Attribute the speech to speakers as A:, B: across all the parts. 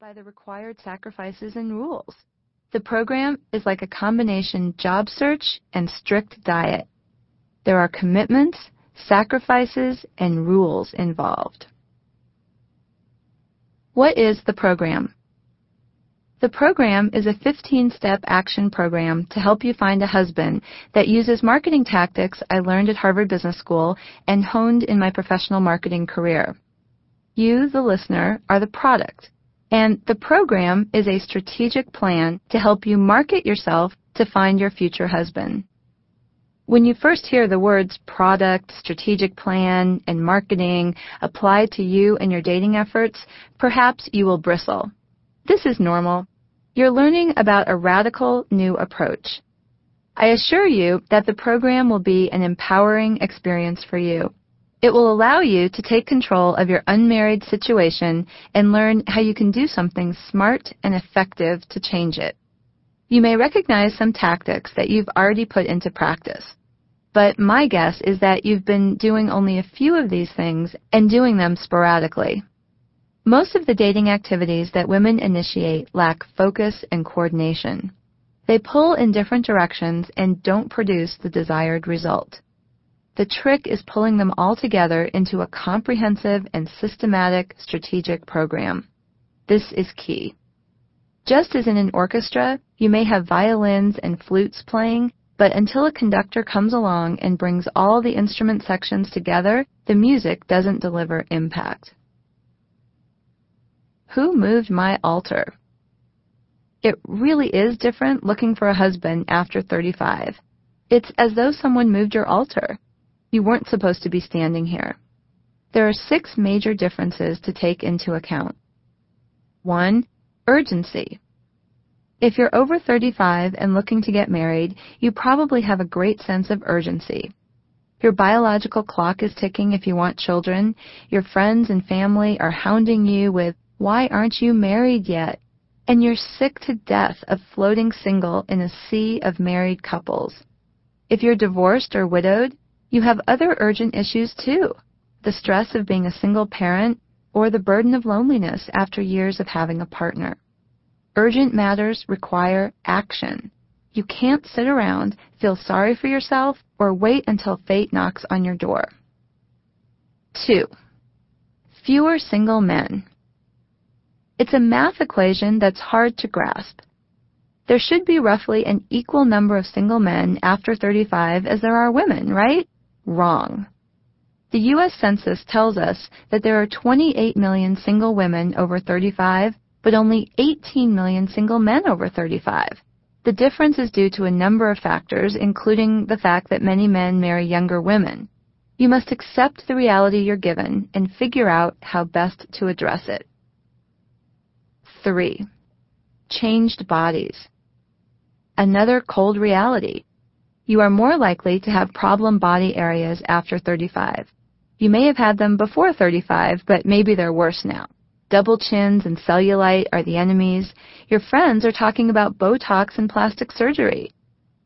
A: by the required sacrifices and rules. The program is like a combination job search and strict diet. There are commitments, sacrifices, and rules involved. What is the program? The program is a 15-step action program to help you find a husband that uses marketing tactics I learned at Harvard Business School and honed in my professional marketing career. You, the listener, are the product, and the program is a strategic plan to help you market yourself to find your future husband. When you first hear the words product, strategic plan, and marketing applied to you and your dating efforts, perhaps you will bristle. This is normal. You're learning about a radical new approach. I assure you that the program will be an empowering experience for you. It will allow you to take control of your unmarried situation and learn how you can do something smart and effective to change it. You may recognize some tactics that you've already put into practice. But my guess is that you've been doing only a few of these things and doing them sporadically. Most of the dating activities that women initiate lack focus and coordination. They pull in different directions and don't produce the desired result. The trick is pulling them all together into a comprehensive and systematic strategic program. This is key. Just as in an orchestra, you may have violins and flutes playing, but until a conductor comes along and brings all the instrument sections together, the music doesn't deliver impact. Who moved my altar? It really is different looking for a husband after 35. It's as though someone moved your altar. You weren't supposed to be standing here. There are six major differences to take into account. 1. Urgency. If you're over 35 and looking to get married, you probably have a great sense of urgency. Your biological clock is ticking if you want children. Your friends and family are hounding you with why aren't you married yet? And you're sick to death of floating single in a sea of married couples. If you're divorced or widowed, you have other urgent issues too. The stress of being a single parent or the burden of loneliness after years of having a partner. Urgent matters require action. You can't sit around, feel sorry for yourself, or wait until fate knocks on your door. 2. Fewer single men. It's a math equation that's hard to grasp. There should be roughly an equal number of single men after 35 as there are women, right? Wrong. The U.S. Census tells us that there are 28 million single women over 35, but only 18 million single men over 35. The difference is due to a number of factors, including the fact that many men marry younger women. You must accept the reality you're given and figure out how best to address it. 3. Changed bodies. Another cold reality. You are more likely to have problem body areas after 35. You may have had them before 35, but maybe they're worse now. Double chins and cellulite are the enemies. Your friends are talking about Botox and plastic surgery.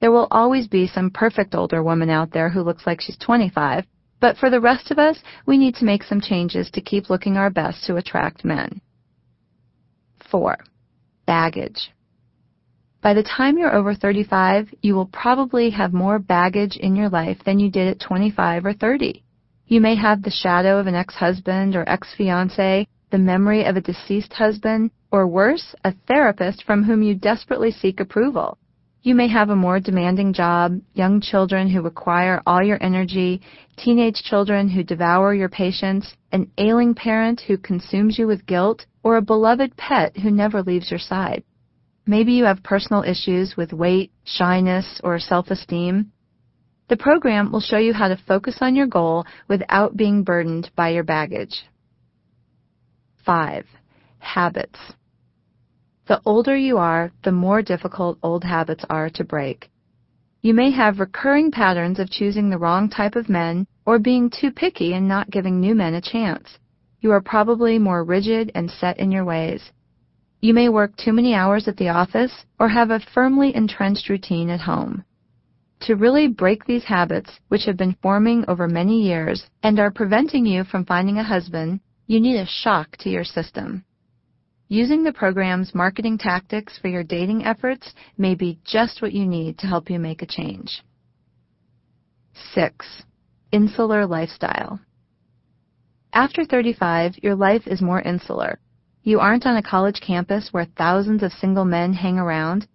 A: There will always be some perfect older woman out there who looks like she's 25, but for the rest of us, we need to make some changes to keep looking our best to attract men. 4. Baggage. By the time you're over 35, you will probably have more baggage in your life than you did at 25 or 30. You may have the shadow of an ex-husband or ex-fiance, the memory of a deceased husband, or worse, a therapist from whom you desperately seek approval. You may have a more demanding job, young children who require all your energy, teenage children who devour your patience, an ailing parent who consumes you with guilt, or a beloved pet who never leaves your side. Maybe you have personal issues with weight, shyness, or self-esteem. The program will show you how to focus on your goal without being burdened by your baggage. 5. Habits. The older you are, the more difficult old habits are to break. You may have recurring patterns of choosing the wrong type of men or being too picky and not giving new men a chance. You are probably more rigid and set in your ways. You may work too many hours at the office or have a firmly entrenched routine at home. To really break these habits, which have been forming over many years and are preventing you from finding a husband, you need a shock to your system. Using the program's marketing tactics for your dating efforts may be just what you need to help you make a change. 6. Insular lifestyle. After 35, your life is more insular. You aren't on a college campus where thousands of single men hang around.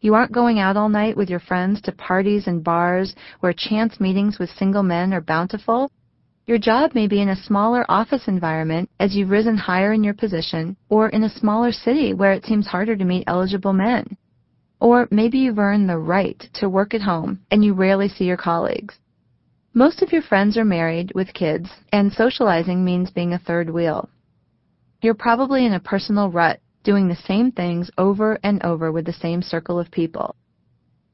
A: You aren't going out all night with your friends to parties and bars where chance meetings with single men are bountiful. Your job may be in a smaller office environment as you've risen higher in your position, or in a smaller city where it seems harder to meet eligible men. Or maybe you've earned the right to work at home and you rarely see your colleagues. Most of your friends are married with kids, and socializing means being a third wheel. You're probably in a personal rut, doing the same things over and over with the same circle of people.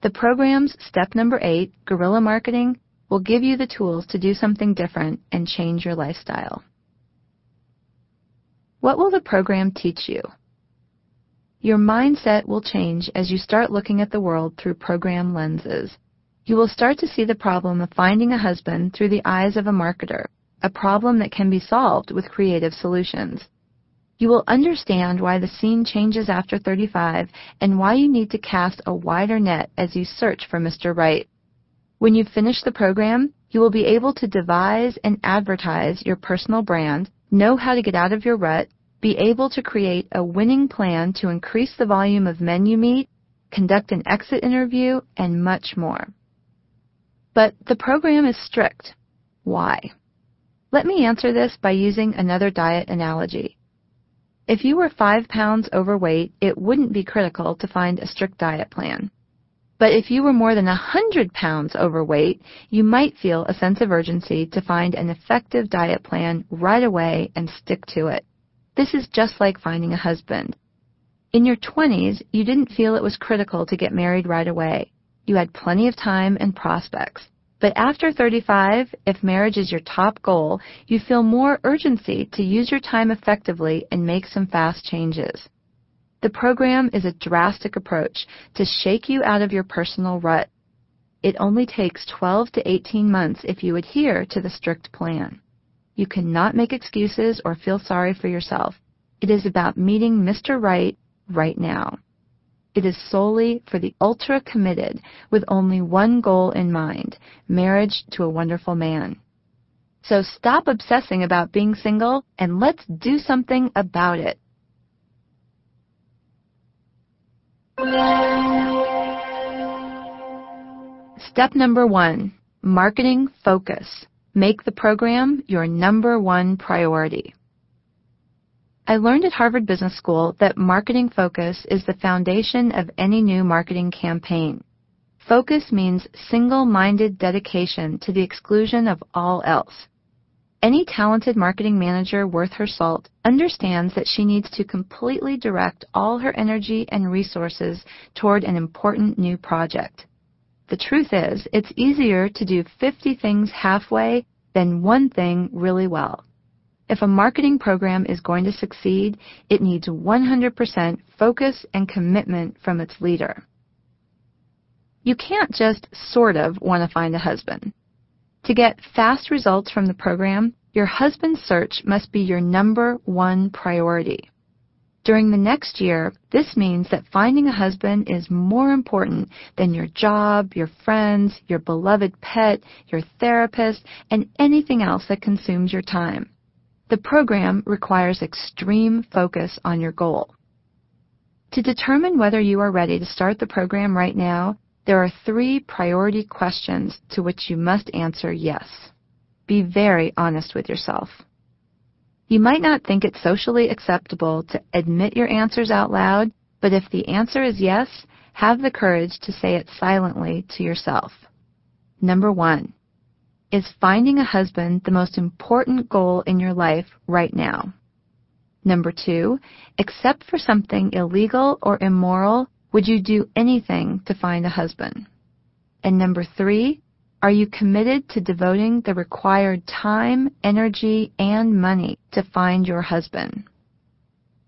A: The program's step number eight, guerrilla marketing, will give you the tools to do something different and change your lifestyle. What will the program teach you? Your mindset will change as you start looking at the world through program lenses. You will start to see the problem of finding a husband through the eyes of a marketer, a problem that can be solved with creative solutions. You will understand why the scene changes after 35 and why you need to cast a wider net as you search for Mr. Right. When you finish the program, you will be able to devise and advertise your personal brand, know how to get out of your rut, be able to create a winning plan to increase the volume of men you meet, conduct an exit interview, and much more. But the program is strict. Why? Let me answer this by using another diet analogy. If you were five pounds overweight, it wouldn't be critical to find a strict diet plan. But if you were more than a hundred pounds overweight, you might feel a sense of urgency to find an effective diet plan right away and stick to it. This is just like finding a husband. In your 20s, you didn't feel it was critical to get married right away. You had plenty of time and prospects. But after 35, if marriage is your top goal, you feel more urgency to use your time effectively and make some fast changes. The program is a drastic approach to shake you out of your personal rut. It only takes 12 to 18 months if you adhere to the strict plan. You cannot make excuses or feel sorry for yourself. It is about meeting Mr. Right right now. It is solely for the ultra committed with only one goal in mind marriage to a wonderful man. So stop obsessing about being single and let's do something about it. Step number one marketing focus. Make the program your number one priority. I learned at Harvard Business School that marketing focus is the foundation of any new marketing campaign. Focus means single-minded dedication to the exclusion of all else. Any talented marketing manager worth her salt understands that she needs to completely direct all her energy and resources toward an important new project. The truth is, it's easier to do 50 things halfway than one thing really well. If a marketing program is going to succeed, it needs 100% focus and commitment from its leader. You can't just sort of want to find a husband. To get fast results from the program, your husband search must be your number one priority. During the next year, this means that finding a husband is more important than your job, your friends, your beloved pet, your therapist, and anything else that consumes your time. The program requires extreme focus on your goal. To determine whether you are ready to start the program right now, there are three priority questions to which you must answer yes. Be very honest with yourself. You might not think it socially acceptable to admit your answers out loud, but if the answer is yes, have the courage to say it silently to yourself. Number one, is finding a husband the most important goal in your life right now? Number two, except for something illegal or immoral, would you do anything to find a husband? And number three, are you committed to devoting the required time, energy, and money to find your husband?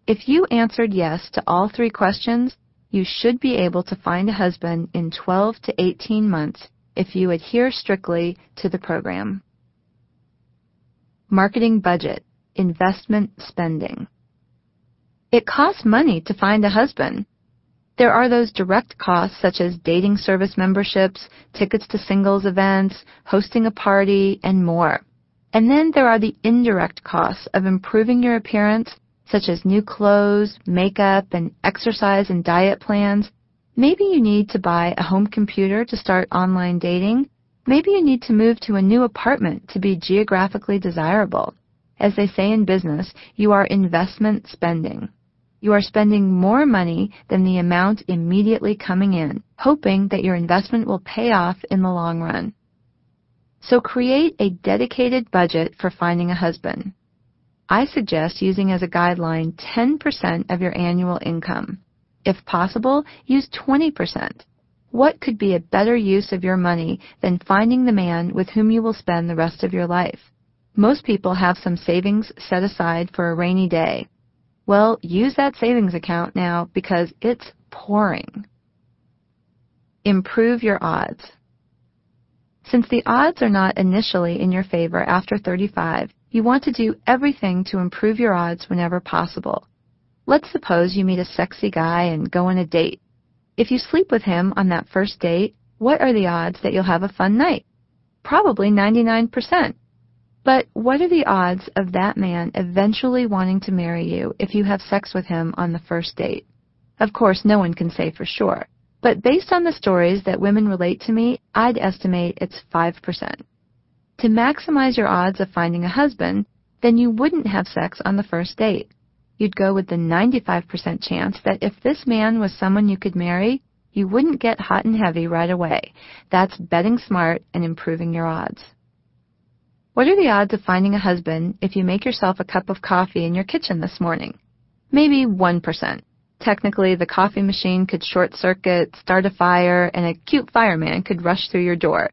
A: If you answered yes to all three questions, you should be able to find a husband in 12 to 18 months if you adhere strictly to the program. Marketing budget, investment spending. It costs money to find a husband. There are those direct costs such as dating service memberships, tickets to singles events, hosting a party, and more. And then there are the indirect costs of improving your appearance, such as new clothes, makeup, and exercise and diet plans. Maybe you need to buy a home computer to start online dating. Maybe you need to move to a new apartment to be geographically desirable. As they say in business, you are investment spending. You are spending more money than the amount immediately coming in, hoping that your investment will pay off in the long run. So create a dedicated budget for finding a husband. I suggest using as a guideline 10% of your annual income. If possible, use 20%. What could be a better use of your money than finding the man with whom you will spend the rest of your life? Most people have some savings set aside for a rainy day. Well, use that savings account now because it's pouring. Improve your odds. Since the odds are not initially in your favor after 35, you want to do everything to improve your odds whenever possible. Let's suppose you meet a sexy guy and go on a date. If you sleep with him on that first date, what are the odds that you'll have a fun night? Probably 99%. But what are the odds of that man eventually wanting to marry you if you have sex with him on the first date? Of course, no one can say for sure. But based on the stories that women relate to me, I'd estimate it's 5%. To maximize your odds of finding a husband, then you wouldn't have sex on the first date. You'd go with the 95% chance that if this man was someone you could marry, you wouldn't get hot and heavy right away. That's betting smart and improving your odds. What are the odds of finding a husband if you make yourself a cup of coffee in your kitchen this morning? Maybe 1%. Technically, the coffee machine could short circuit, start a fire, and a cute fireman could rush through your door.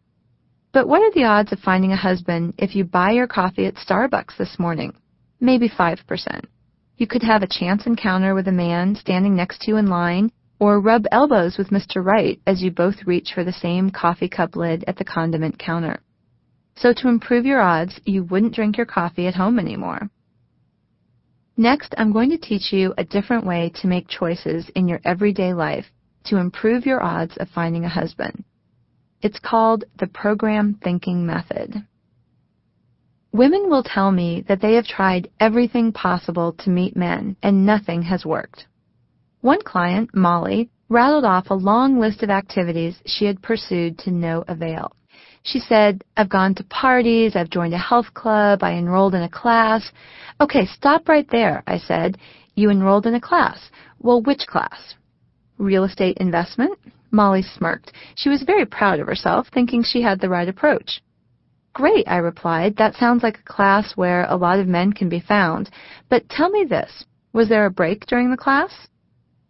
A: But what are the odds of finding a husband if you buy your coffee at Starbucks this morning? Maybe 5%. You could have a chance encounter with a man standing next to you in line, or rub elbows with Mr. Right as you both reach for the same coffee cup lid at the condiment counter. So to improve your odds, you wouldn't drink your coffee at home anymore. Next, I'm going to teach you a different way to make choices in your everyday life to improve your odds of finding a husband. It's called the program thinking method. Women will tell me that they have tried everything possible to meet men and nothing has worked. One client, Molly, rattled off a long list of activities she had pursued to no avail. She said, I've gone to parties, I've joined a health club, I enrolled in a class. Okay, stop right there, I said. You enrolled in a class. Well, which class? Real estate investment? Molly smirked. She was very proud of herself, thinking she had the right approach. Great, I replied. That sounds like a class where a lot of men can be found. But tell me this. Was there a break during the class?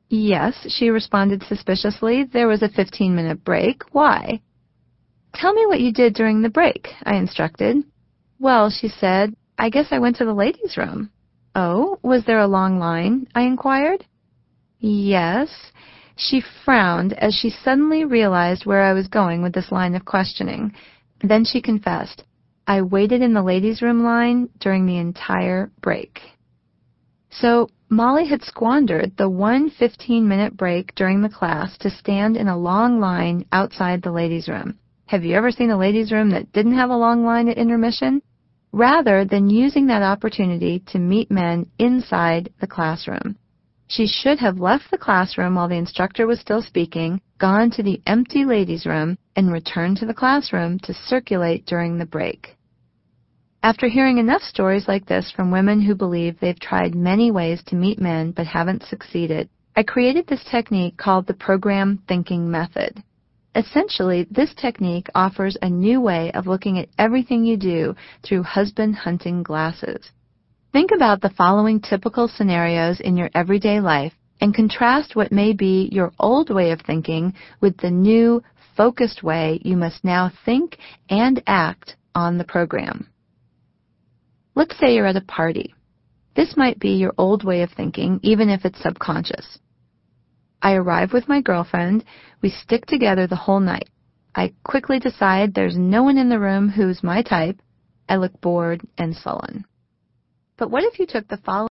A: Yes, she responded suspiciously. There was a 15 minute break. Why? Tell me what you did during the break, I instructed. Well, she said, I guess I went to the ladies' room. Oh, was there a long line? I inquired. Yes. She frowned as she suddenly realized where I was going with this line of questioning. Then she confessed, I waited in the ladies' room line during the entire break. So, Molly had squandered the one 15 minute break during the class to stand in a long line outside the ladies' room. Have you ever seen a ladies' room that didn't have a long line at intermission? Rather than using that opportunity to meet men inside the classroom. She should have left the classroom while the instructor was still speaking, gone to the empty ladies' room, and returned to the classroom to circulate during the break. After hearing enough stories like this from women who believe they've tried many ways to meet men but haven't succeeded, I created this technique called the program thinking method. Essentially, this technique offers a new way of looking at everything you do through husband hunting glasses. Think about the following typical scenarios in your everyday life and contrast what may be your old way of thinking with the new, focused way you must now think and act on the program. Let's say you're at a party. This might be your old way of thinking, even if it's subconscious. I arrive with my girlfriend. We stick together the whole night. I quickly decide there's no one in the room who's my type. I look bored and sullen. But what if you took the following